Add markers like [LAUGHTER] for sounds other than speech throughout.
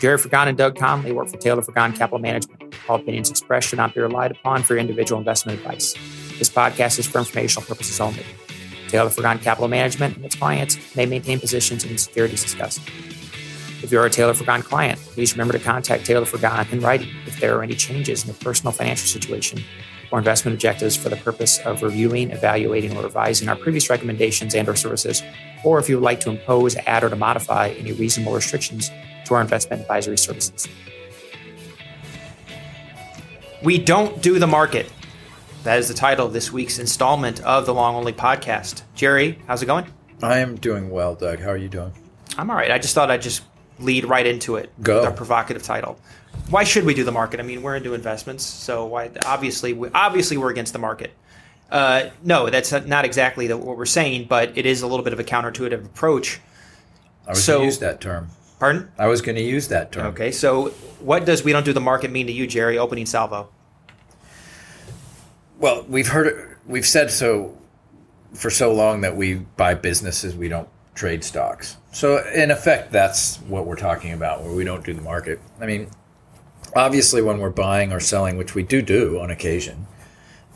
Gerry Frigon and Doug Conley work for Taylor Frigon Capital Management. All opinions expressed should not be relied upon for individual investment advice. This podcast is for informational purposes only. Taylor Frigon Capital Management and its clients may maintain positions in the securities discussed. If you are a Taylor Frigon client, please remember to contact Taylor Frigon in writing if there are any changes in your personal financial situation or investment objectives for the purpose of reviewing, evaluating, or revising our previous recommendations and or services, or if you would like to impose, add, or to modify any reasonable restrictions to our investment advisory services. We don't do the market. That is the title of this week's installment of the Long Only podcast. Gerry, how's it going? I am doing well, Doug. How are you doing? I'm all right. I just thought I'd just lead right into it Go. with our provocative title. Why should we do the market? I mean, we're into investments, so why? Obviously, we, obviously, we're against the market. Uh, no, that's not exactly the, what we're saying, but it is a little bit of a counterintuitive approach. I was So- use that term. Pardon? I was going to use that term. Okay, so what does we don't do the market mean to you, Gerry? Opening salvo. Well, we've heard, we've said so for so long that we buy businesses, we don't trade stocks. So, in effect, that's what we're talking about, where we don't do the market. I mean, obviously, when we're buying or selling, which we do do on occasion,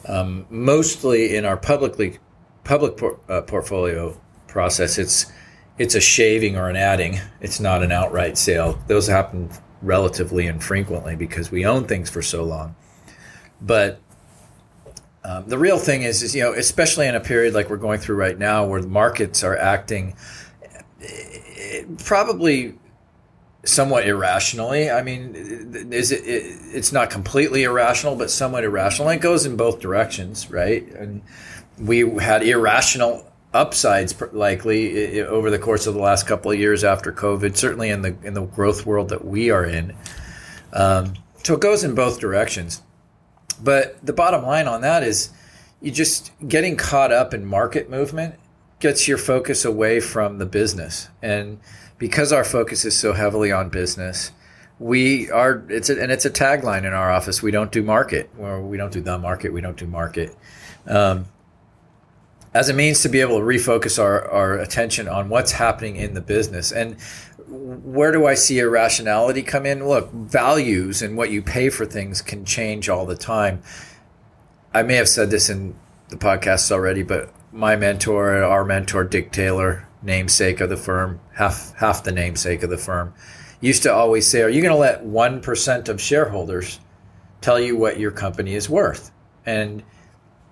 um, mostly in our publicly public por- uh, portfolio process, it's it's a shaving or an adding. It's not an outright sale. Those happen relatively infrequently because we own things for so long. But um, the real thing is, is you know, especially in a period like we're going through right now, where the markets are acting eh, probably somewhat irrationally. I mean, is it, it? It's not completely irrational, but somewhat irrational. It goes in both directions, right? And we had irrational upsides likely over the course of the last couple of years after COVID. Certainly in the in the growth world that we are in. Um, so it goes in both directions. But the bottom line on that is you just getting caught up in market movement gets your focus away from the business. And because our focus is so heavily on business, we are it's a, and it's a tagline in our office. We don't do market, or we don't do the market. We don't do market. Um, as a means to be able to refocus our, our attention on what's happening in the business. And where do I see irrationality come in? Look, values and what you pay for things can change all the time. I may have said this in the podcast already, but my mentor, our mentor, Dick Taylor, namesake of the firm, half half the namesake of the firm, used to always say, "Are you going to let one percent of shareholders tell you what your company is worth?" And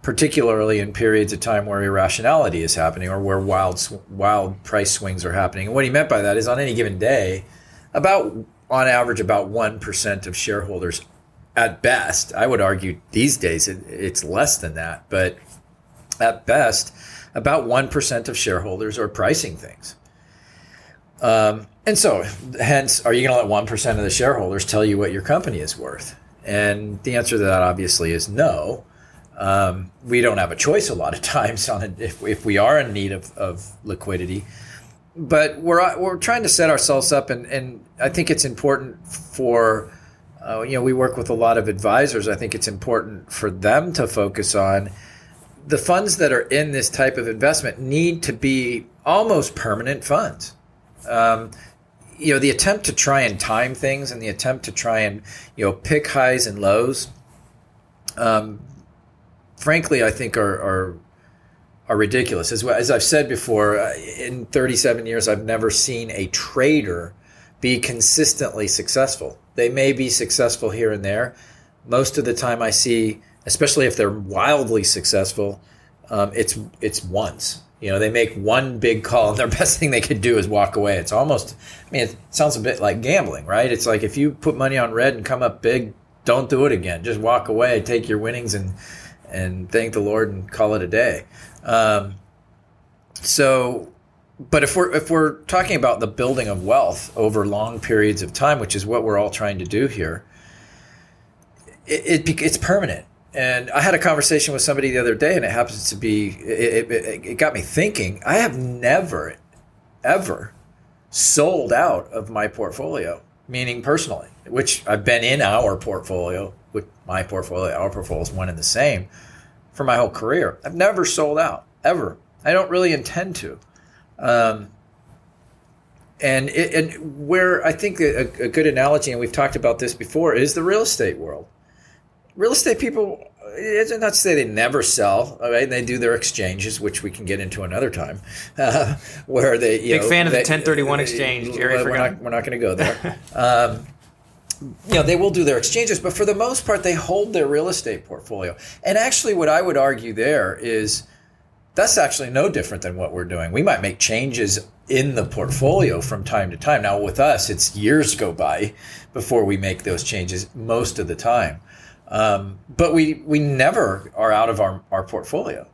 particularly in periods of time where irrationality is happening or where wild wild price swings are happening. And what he meant by that is on any given day, about on average about 1% of shareholders at best, I would argue these days it, it's less than that, but at best about 1% of shareholders are pricing things. Um, and so, hence, are you going to let 1% of the shareholders tell you what your company is worth? And the answer to that obviously is no. Um, we don't have a choice a lot of [LAUGHS] times on if, if we are in need of, of liquidity. But we're, we're trying to set ourselves up, and, and I think it's important for, uh, you know, we work with a lot of advisors. I think it's important for them to focus on the funds that are in this type of investment need to be almost permanent funds. Um, you know, the attempt to try and time things and the attempt to try and, you know, pick highs and lows, um, frankly, I think are, are, are ridiculous. As, as I've said before, uh, in 37 years, I've never seen a trader be consistently successful. They may be successful here and there. Most of the time, I see, especially if they're wildly successful, um, it's it's once. You know, they make one big call, and [LAUGHS] their best thing they could do is walk away. It's almost, I mean, it sounds a bit like gambling, right? It's like if you put money on red and come up big, don't do it again. Just walk away, take your winnings, and and thank the Lord and call it a day. Um, so, but if we're if we're talking about the building of wealth over long periods of time, which is what we're all trying to do here, it, it it's permanent. And I had a conversation with somebody the other day, and it happens to be it, it, it got me thinking. I have never, ever sold out of my portfolio, meaning personally, which I've been in our portfolio, with my portfolio, our portfolio is one and the same for my whole career. I've never sold out ever. I don't really intend to. Um, and it, and where I think a, a good analogy, and we've talked about this before, is the real estate world. Real estate people, it's not to say they never sell. Right? They do their exchanges, which we can get into another time, [LAUGHS] uh, where they big know, fan of they, the 1031 exchange. Gerry, we're not, we're not going to go there. [LAUGHS] um, you know, they will do their exchanges, but for the most part, they hold their real estate portfolio. And actually, what I would argue there is that's actually no different than what we're doing. We might make changes in the portfolio from time to time. Now, with us, it's years go by before we make those changes most of the time. Um, but we, we never are out of our, our portfolio.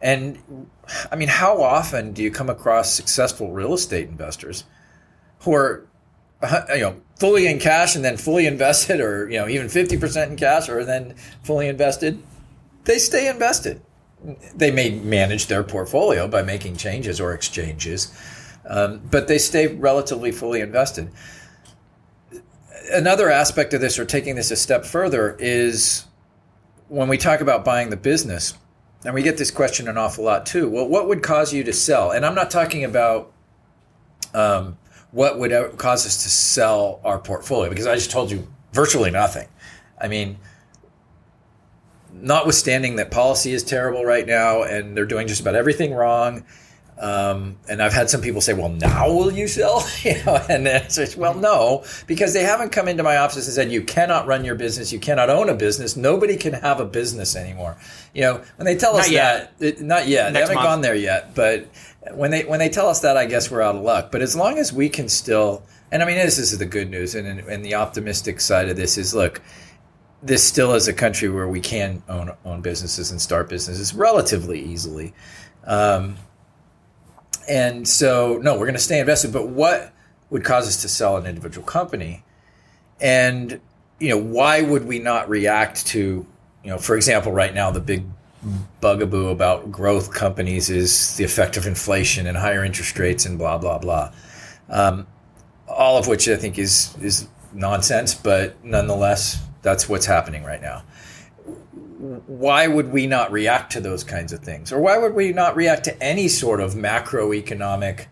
And I mean, how often do you come across successful real estate investors who are, [LAUGHS] you know, fully in cash and then fully invested, or you know, even fifty percent in cash, or then fully invested? They stay invested. They may manage their portfolio by making changes or exchanges, um, but they stay relatively fully invested. Another aspect of this, or taking this a step further, is when we talk about buying the business, and we get this question an awful lot too. Well, what would cause you to sell? And I'm not talking about um, what would cause us to sell our portfolio because I just told you virtually nothing. I mean, notwithstanding that policy is terrible right now and they're doing just about everything wrong um, and I've had some people say, "Well, now will you sell?" [LAUGHS] you know, and it's well, no, because they haven't come into my office and said, "You cannot run your business. You cannot own a business. Nobody can have a business anymore." You know, when they tell us that, it, not yet. Next they haven't month. gone there yet, but when they when they tell us that, I guess we're out of luck. But as long as we can still, and I mean, this is the good news, and and the optimistic side of this is, look, this still is a country where we can own own businesses and start businesses relatively easily. Um, and so, no, we're going to stay invested. But what would cause us to sell an individual company? And you know, why would we not react to, you know, for example, right now the big bugaboo about growth companies is the effect of inflation and higher interest rates and blah blah blah. Um, all of which I think is is nonsense, but nonetheless, that's what's happening right now why would we not react to those kinds of things? Or why would we not react to any sort of macroeconomic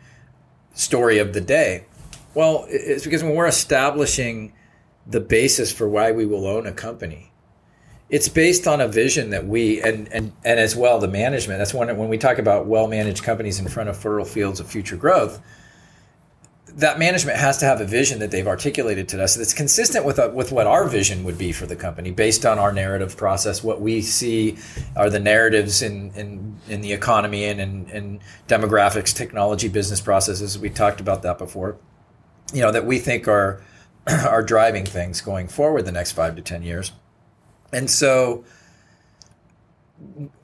story of the day? Well, it's because when we're establishing the basis for why we will own a company, it's based on a vision that we and and and as well the management. That's when when we talk about well managed companies in front of fertile fields of future growth that management has to have a vision that they've articulated to us that's consistent with, uh, with what our vision would be for the company based on our narrative process. What we see are the narratives in, in, in the economy and in, in demographics, technology, business processes. We talked about that before, you know, that we think are, [CLEARS THROAT] are driving things going forward the next five to 10 years. And so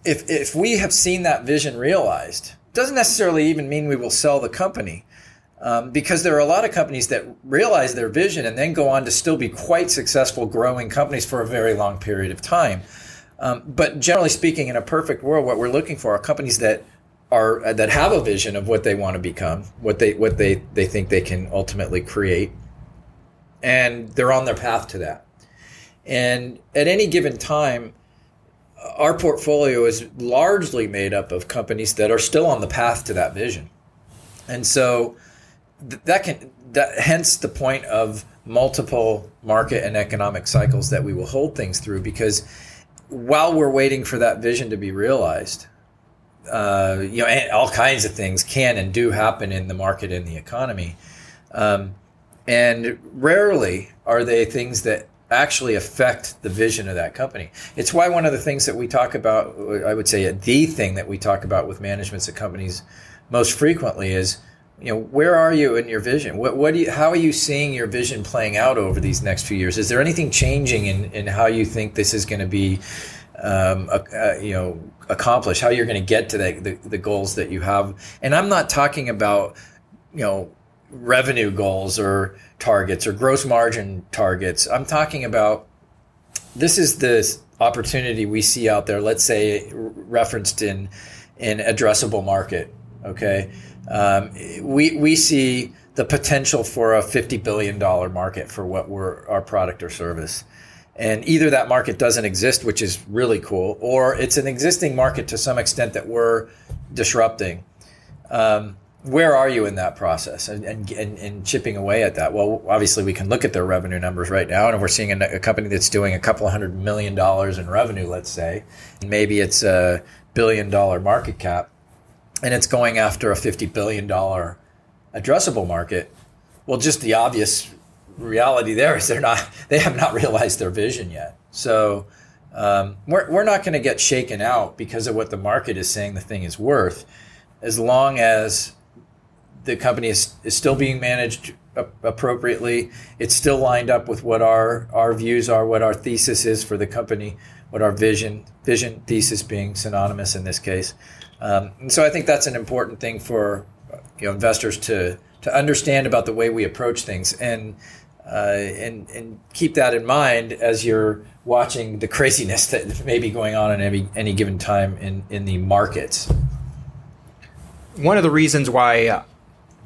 if, if we have seen that vision realized, doesn't necessarily even mean we will sell the company um, because there are a lot of companies that realize their vision and then go on to still be quite successful growing companies for a very long period of time. Um, but generally speaking, in a perfect world, what we're looking for are companies that are uh, that have a vision of what they want to become, what they what they they think they can ultimately create, and they're on their path to that. And at any given time, our portfolio is largely made up of companies that are still on the path to that vision. And so that can that hence the point of multiple market and economic cycles that we will hold things through because while we're waiting for that vision to be realized uh, you know all kinds of things can and do happen in the market and the economy um, and rarely are they things that actually affect the vision of that company. It's why one of the things that we talk about, I would say, the thing that we talk about with managements of companies most frequently is you know where are you in your vision? What what do you how are you seeing your vision playing out over these next few years? Is there anything changing in in how you think this is going to be um, uh, you know accomplished? How you're going to get to the, the, the goals that you have? And i'm not talking about you know revenue goals or targets or gross margin targets i'm talking about this is the opportunity we see out there let's say referenced in in addressable market okay um, we we see the potential for a fifty billion dollar market for what we're our product or service. And either that market doesn't exist, which is really cool, or it's an existing market to some extent that we're disrupting. Um, where are you in that process and, and, and, chipping away at that? Well, obviously, we can look at their revenue numbers right now, and we're seeing a, a company that's doing a couple hundred million dollars in revenue, let's say, and maybe it's a billion dollar market cap, and it's going after a $50 billion addressable market. Well, just the obvious reality there is they're not, [LAUGHS] they have not realized their vision yet. So, um, we're, we're not going to get shaken out because of what the market is saying the thing is worth as long as the company is, is still being managed appropriately. It's still lined up with what our, our views are, what our thesis is for the company, what our vision, vision thesis being synonymous in this case. Um, and so I think that's an important thing for you know investors to to understand about the way we approach things and uh, and and keep that in mind as you're watching the craziness that may be going on at any any given time in in the markets. One of the reasons why uh,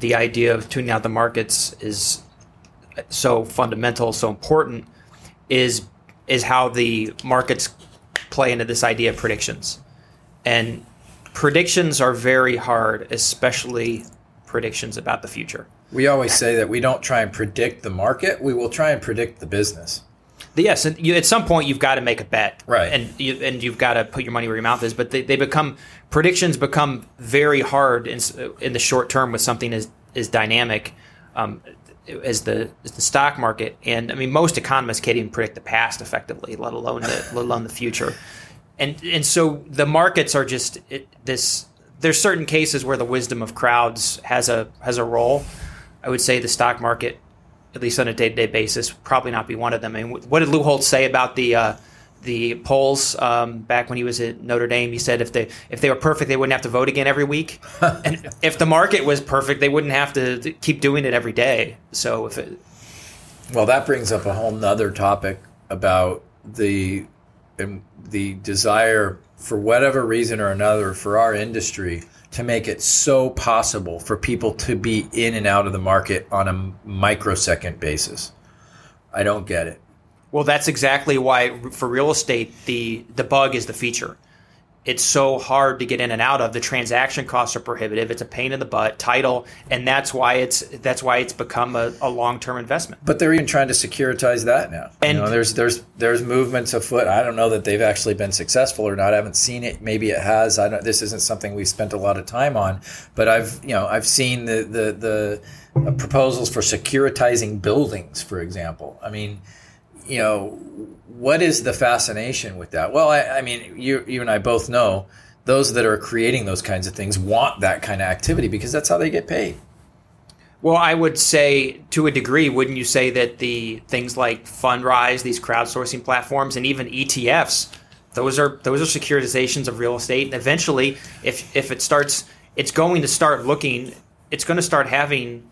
the idea of tuning out the markets is so fundamental, so important, is is how the markets play into this idea of predictions. And predictions are very hard, especially predictions about the future. We always say that we don't try and predict the market; we will try and predict the business. Yes, and you, at some point you've got to make a bet, right? And you, and you've got to put your money where your mouth is. But they, they become predictions become very hard in, in the short term with something as as dynamic um, as the as the stock market. And I mean, most economists can't even predict the past effectively, let alone the [LAUGHS] let alone the future. And and so the markets are just it, this. There's certain cases where the wisdom of crowds has a has a role. I would say the stock market at least on a day to day basis, probably not be one of them. I mean, what did Lou Holtz say about the uh, the polls um, back when he was at Notre Dame? He said if they if they were perfect, they wouldn't have to vote again every week, [LAUGHS] and if the market was perfect, they wouldn't have to keep doing it every day. So if it, well, that brings up a whole nother topic about the the desire for whatever reason or another for our industry to make it so possible for people to be in and out of the market on a microsecond basis. I don't get it. Well, that's exactly why for real estate the the bug is the feature it's so hard to get in and out of. The transaction costs are prohibitive. It's a pain in the butt. Title, and that's why it's that's why it's become a, a long term investment. But they're even trying to securitize that now. And you know, there's there's there's movements afoot. I don't know that they've actually been successful or not. I haven't seen it. Maybe it has. I don't. This isn't something we've spent a lot of time on. But I've you know I've seen the the the proposals for securitizing buildings, for example. I mean you know, what is the fascination with that? Well, I, I mean, you, you and I both know those that are creating those kinds of things want that kind of activity because that's how they get paid. Well, I would say to a degree, wouldn't you say that the things like Fundrise, these crowdsourcing platforms, and even ETFs, those are those are securitizations of real estate. And eventually, if if it starts, it's going to start looking, it's going to start having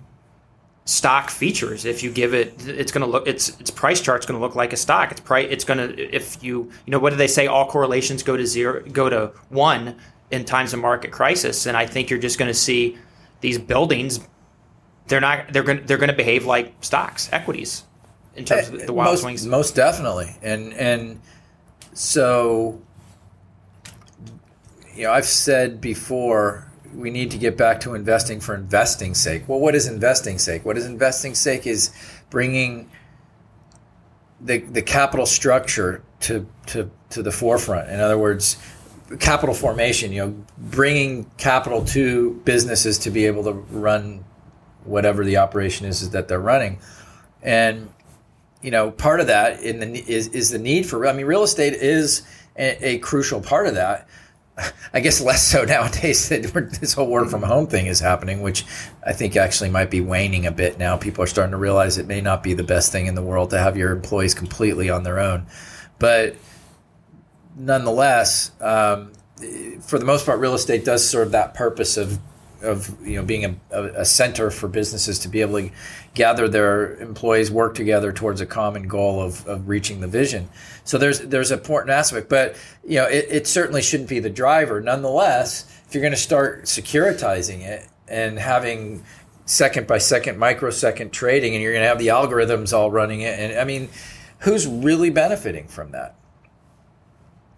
stock features. If you give it it's going to look its its price chart's going to look like a stock. It's price it's going to if you you know what do they say? All correlations go to zero go to one in times of market crisis. And i think you're just going to see these buildings they're not they're going they're going to behave like stocks equities in terms of eh, the wild most, swings. most definitely. And and so you know i've said before we need to get back to investing for investing sake. Well, what is investing sake? What is investing sake is bringing the the capital structure to to to the forefront. In other words, capital formation. You know, bringing capital to businesses to be able to run whatever the operation is, is that they're running, and you know, part of that in the is is the need for. I mean, real estate is a, a crucial part of that [LAUGHS] I guess less so [LAUGHS] nowadays that this whole work from home thing is happening, which I think actually might be waning a bit now. People are starting to realize it may not be the best thing in the world to have your employees completely on their own. But nonetheless, um, for the most part, real estate does serve that purpose of of you know being a, a, center for businesses to be able to gather their employees work together towards a common goal of, of reaching the vision. So there's there's an important aspect but you know it, it certainly shouldn't be the driver. Nonetheless if you're going to start securitizing it and having second by second microsecond trading and you're going to have the algorithms all running it and i mean who's really benefiting from that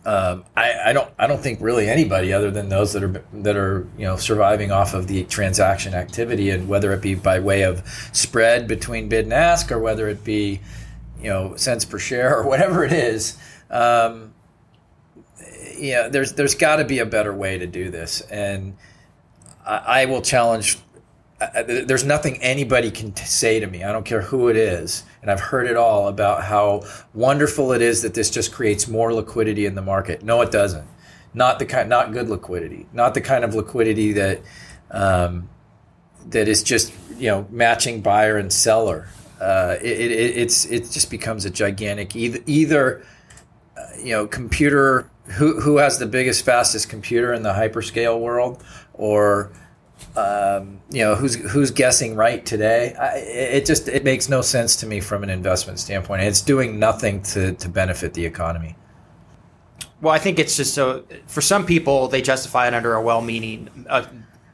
um, I, I, don't I don't think really anybody other than those that are that are you know surviving off of the transaction activity and whether it be by way of spread between bid and ask or whether it be you know cents per share or [LAUGHS] whatever it is. Um, yeah, there's there's got to be a better way to do this, and I, I will challenge there's nothing anybody can t- say to me. I don't care who it is, and I've heard it all about how wonderful it is that this just creates more liquidity in the market. No, it doesn't. Not the kind, not good liquidity. Not the kind of liquidity that um, that is just you know matching buyer and seller. Uh, it, it, it's it just becomes a gigantic either either uh, you know computer who who has the biggest fastest computer in the hyperscale world or um, you know who's who's guessing right today. I, it just it makes no sense to me from an investment standpoint. It's doing nothing to to benefit the economy. Well, I think it's just so for some people they justify it under a well-meaning, a,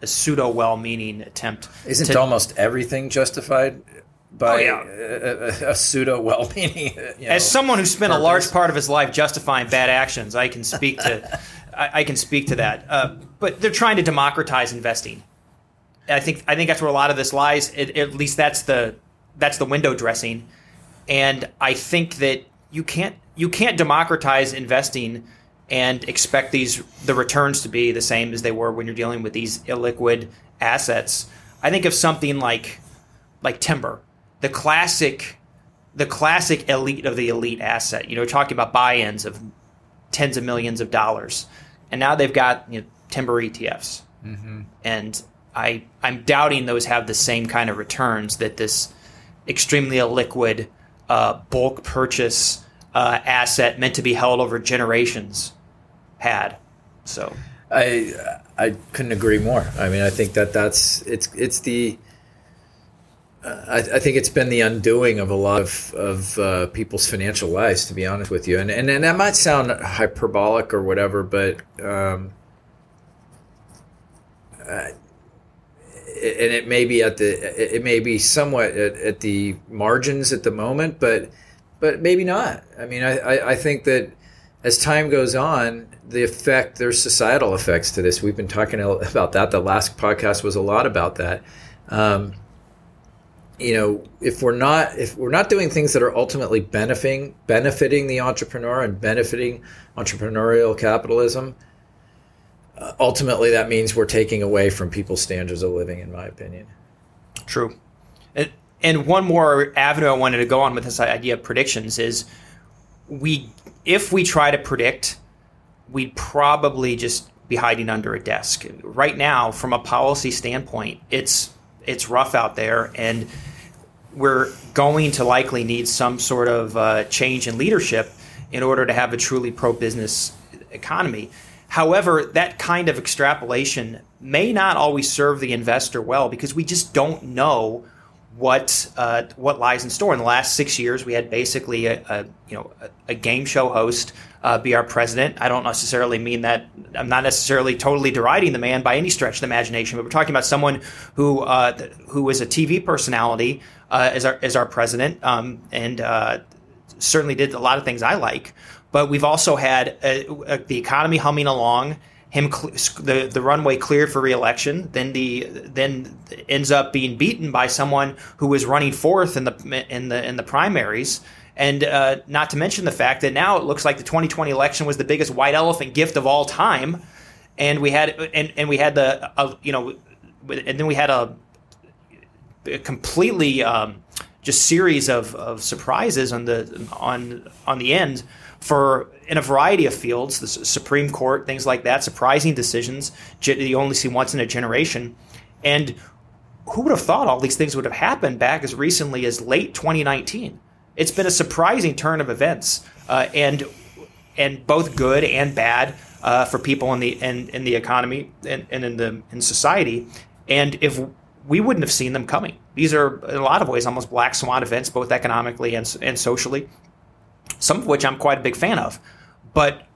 a pseudo well-meaning attempt. Isn't to, almost everything justified by oh, yeah. a, a, a, pseudo well-meaning? You know, As someone who spent purpose. a large part of his life justifying bad actions, I can speak to. [LAUGHS] I, I, can speak to that. Uh, but they're trying to democratize investing I think I think that's where a lot of this lies. It, at least that's the that's the window dressing, and I think that you can't you can't democratize investing and expect these the returns to be the same as they were when you're dealing with these illiquid assets. I think of something like like timber, the classic the classic elite of the elite asset. You know, talking about buy-ins of tens of millions of dollars, and now they've got you know, timber ETFs, mm-hmm. and I I'm doubting those have the same kind of returns that this extremely illiquid uh, bulk purchase uh, asset meant to be held over generations had. So I I couldn't agree more. I mean, I think that that's it's it's the I, I, think it's been the undoing of a lot of, of uh, people's financial lives, to be honest with you. And, and, and that might sound hyperbolic or whatever, but um, and it may be at the it may be somewhat at, at, the margins at the moment, but but maybe not. I mean, I, I, think that as time goes on, the effect there's societal effects to this. We've been talking about that. The last podcast was a lot about that. Um, you know, if we're not if we're not doing things that are ultimately benefiting benefiting the entrepreneur and benefiting entrepreneurial capitalism, uh, ultimately that means we're taking away from people's standards of living in my opinion. True. And, and one more avenue i wanted to go on with this idea of predictions is we if we try to predict we'd probably just be hiding under a desk. Right now from a policy standpoint it's it's rough out there and we're going to likely need some sort of uh, change in leadership in order to have a truly pro-business economy However, that kind of extrapolation may not always serve the investor well because we just don't know what uh, what lies in store. In the last six years, we had basically a, a you know a, a, game show host uh, be our president. I don't necessarily mean that. I'm not necessarily totally deriding the man by any stretch of the imagination, but we're talking about someone who uh, who was a TV personality uh, as our as our president, um, and uh, certainly did a lot of things I like. But we've also had a, a, the economy humming along. Him cl- the the runway cleared for reelection. Then the then ends up being beaten by someone who was running fourth in the in the in the primaries. And uh, not to mention the fact that now it looks like the 2020 election was the biggest white elephant gift of all time. And we had and, and we had the uh, you know and then we had a, a completely um, just series of, of surprises on the on on the end for in a variety of fields, the Supreme Court, things like that, surprising decisions you only see once in a generation. And who would have thought all these things would have happened back as recently as late 2019? It's been a surprising turn of events, uh, and and both good and bad uh, for people in the in, in the economy and, and in the in society. And if we wouldn't have seen them coming, these are in a lot of ways almost black swan events, both economically and, and socially some of which I'm quite a big fan of. But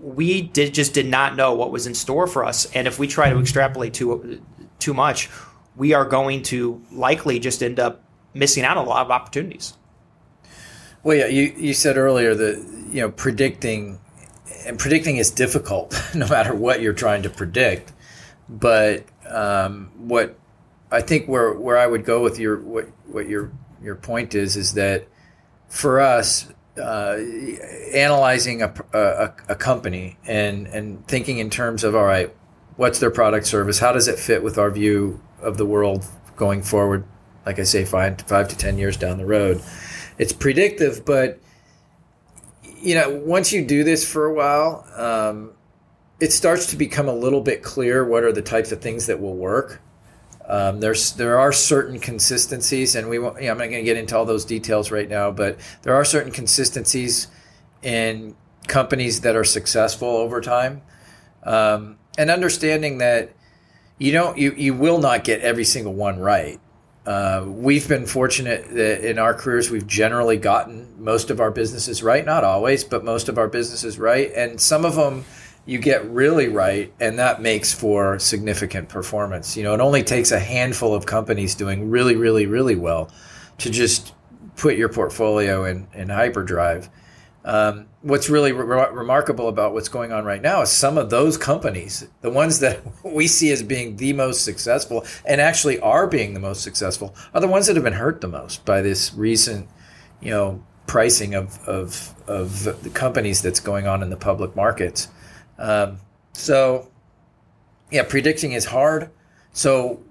we did just did not know what was in store for us, and if we try to extrapolate too too much, we are going to likely just end up missing out on a lot of opportunities. Well, yeah, you, you said earlier that you know predicting and predicting is difficult [LAUGHS] no matter what you're trying to predict. But um, what I think where where I would go with your what what your your point is is that for us uh, analyzing a, a, a company and and thinking in terms of all right what's their product service? How does it fit with our view of the world going forward? Like I say five five to ten years down the road. It's predictive but you know once you do this for a while um, it starts to become a little bit clear what are the types of things that will work um, there's there are certain consistencies, and we won't, you know, I'm not going to get into all those details right now, but there are certain consistencies in companies that are successful over time, um, and understanding that you don't you you will not get every single one right. Uh, we've been fortunate that in our careers we've generally gotten most of our businesses right, not always, but most of our businesses right, and some of them you get really right, and that makes for significant performance. You know, it only takes a handful of companies doing really, really, really well to just put your portfolio in, in hyperdrive. Um, what's really re- remarkable about what's going on right now is some of those companies, the ones that [LAUGHS] we see as being the most successful and actually are being the most successful, are the ones that have been hurt the most by this recent, you know, pricing of, of, of the companies that's going on in the public markets. Um, so, yeah, predicting is hard. So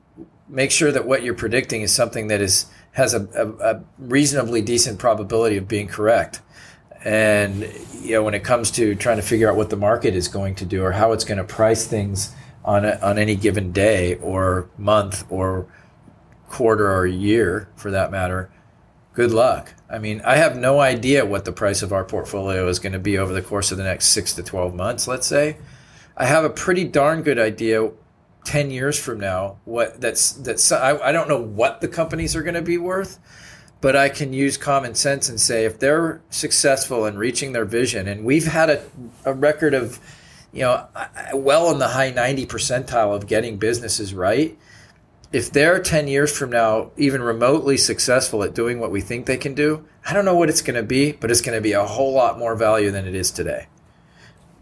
make sure that what you're predicting is something that is has a, a, a reasonably decent probability of being correct. And you know, when it comes to trying to figure out what the market is going to do or how it's going to price things on a, on any given day or month or quarter or year, for that matter, good luck. I mean, I have no idea what the price of our portfolio is going to be over the course of the next six to 12 months, let's say. I have a pretty darn good idea 10 years from now what that's that's I, I don't know what the companies are going to be worth but i can use common sense and say if they're successful in reaching their vision and we've had a, a record of you know well in the high 90 percentile of getting businesses right if they're 10 years from now even remotely successful at doing what we think they can do, I don't know what it's going to be, but it's going to be a whole lot more value than it is today.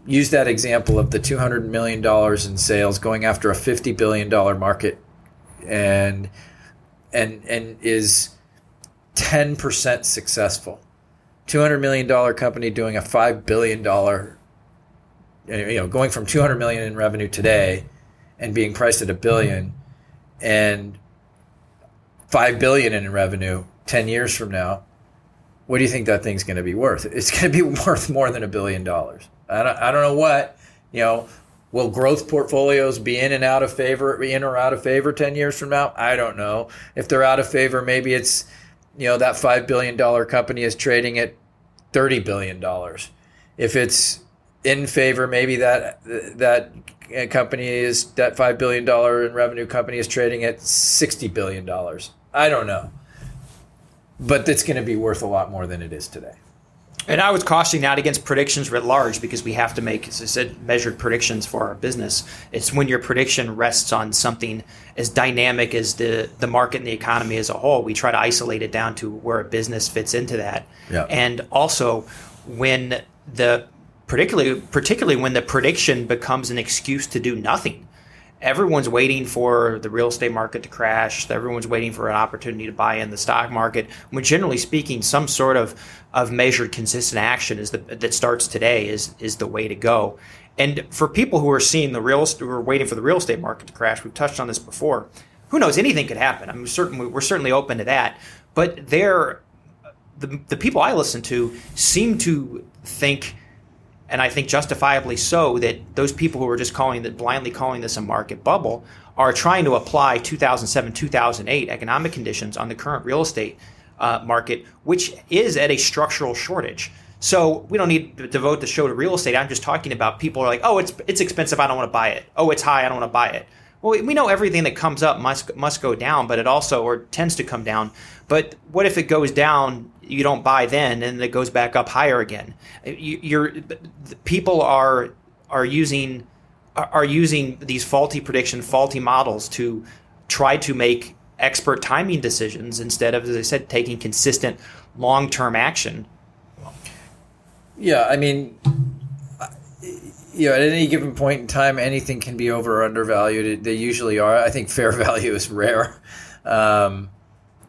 Use that example of the $200 million in sales going after a $50 billion market and and and is 10% successful. $200 million company doing a $5 billion you know going from 200 million in revenue today and being priced at a billion and five billion in revenue ten years from now, what do you think that thing's going to be worth? It's going to be [LAUGHS] worth more than a billion dollars. I don't, I don't know what you know. Will growth portfolios be in and out of favor, in or out of favor 10 years from now? I don't know. If they're out of favor, maybe it's, you know, that $5 billion company is trading at $30 billion. If it's in favor, maybe that, that company is that five billion dollar in revenue company is trading at sixty billion dollars. I don't know, but it's going to be worth a lot more than it is today. And I was cautioning that against predictions writ large because we have to make, as I said, measured predictions for our business. It's when your prediction rests on something as dynamic as the, the market and the economy as a whole. We try to isolate it down to where a business fits into that. Yeah. And also when the particularly particularly when the prediction becomes an excuse to do nothing. Everyone's waiting for the real estate market to crash. Everyone's waiting for an opportunity to buy in the stock market. When generally speaking, some sort of of measured, consistent action is the, that starts today is is the way to go. And for people who are seeing the real who are waiting for the real estate market to crash, we've touched on this before. Who knows? Anything could happen. I mean, certainly we're certainly open to that. But they're the the people I listen to seem to think and I think justifiably so, that those people who are just calling that blindly calling this a market bubble are trying to apply 2007 2008 economic conditions on the current real estate uh, market, which is at a structural shortage. So we don't need to devote the show to real estate. I'm just talking about people are like, oh, it's it's expensive. I don't want to buy it. Oh, it's high. I don't want to buy it. Well, we know everything that comes up must must go down, but it also or tends to come down. But what if it goes down you don't buy then and it goes back up higher again. You, people are are using are using these faulty prediction, faulty models to try to make expert timing decisions instead of, as I said, taking consistent long term action. Yeah, I mean, you know, at any given point in time, anything can be over or undervalued. They usually are. I think fair [LAUGHS] value is rare. Um,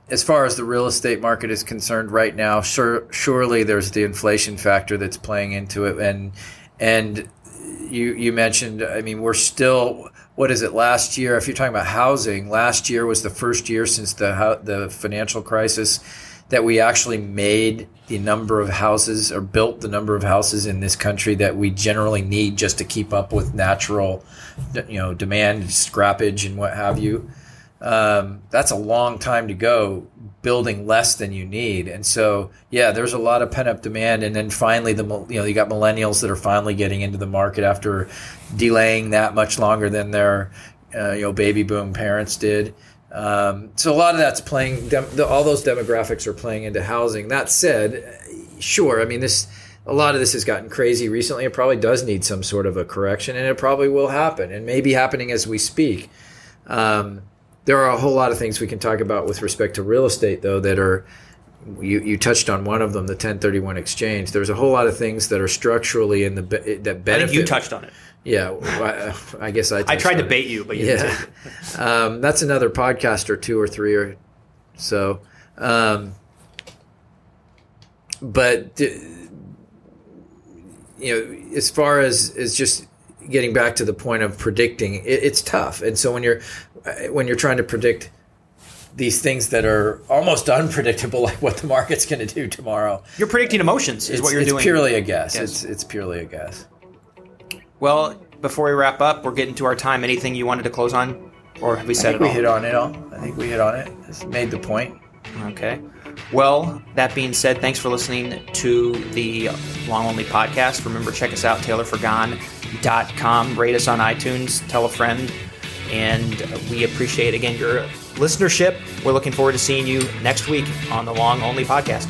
as far as the real estate market is concerned right now, sure, surely there's the inflation factor that's playing into it, and and you you mentioned, I mean, we're still what is it? Last year, if you're talking about housing, last year was the first year since the the financial crisis that we actually made the number of houses or built the number of houses in this country that we generally need just to keep up with natural, you know, demand, scrappage, and what have you. Um, that's a long time to go building less than you need. And so, yeah, there's a lot of pent up demand. And then finally, the you know you got millennials that are finally getting into the market after delaying that much longer than their uh, you know baby boom parents did. Um, so a lot of that's playing. Dem- the, all those demographics are playing into housing. That said, sure, I mean this. A lot of this has gotten crazy recently. It probably does need some sort of a correction, and it probably will happen, and maybe happening as we speak. Um, there are a whole lot of things we can talk about with respect to real estate, though, that are you, you touched on one of them, the 1031 exchange. There's a whole lot of things that are structurally in the that benefit. I think you touched on it. Yeah, I, I guess I. [LAUGHS] I tried to bait you, but you yeah, [LAUGHS] um, that's another podcast or two or three or so. Um, but you know, as far as as just getting back to the point of predicting, it, it's tough. And so when you're Uh, when you're trying to predict these things that are almost unpredictable, [LAUGHS] like what the market's going to do tomorrow. You're predicting emotions, is it's, what you're it's doing. It's purely a guess. Yes. It's it's purely a guess. Well, before we wrap up, we're getting to our time. Anything you wanted to close on, or have we said I think we all? hit on it all. I think we hit on it. It's made the point. Okay. Well, that being said, thanks for listening to the Long Only podcast. Remember, check us out, taylorfrigon.com. Rate us on iTunes, tell a friend and we appreciate again your listenership. We're looking forward to seeing you next week on the Long Only podcast.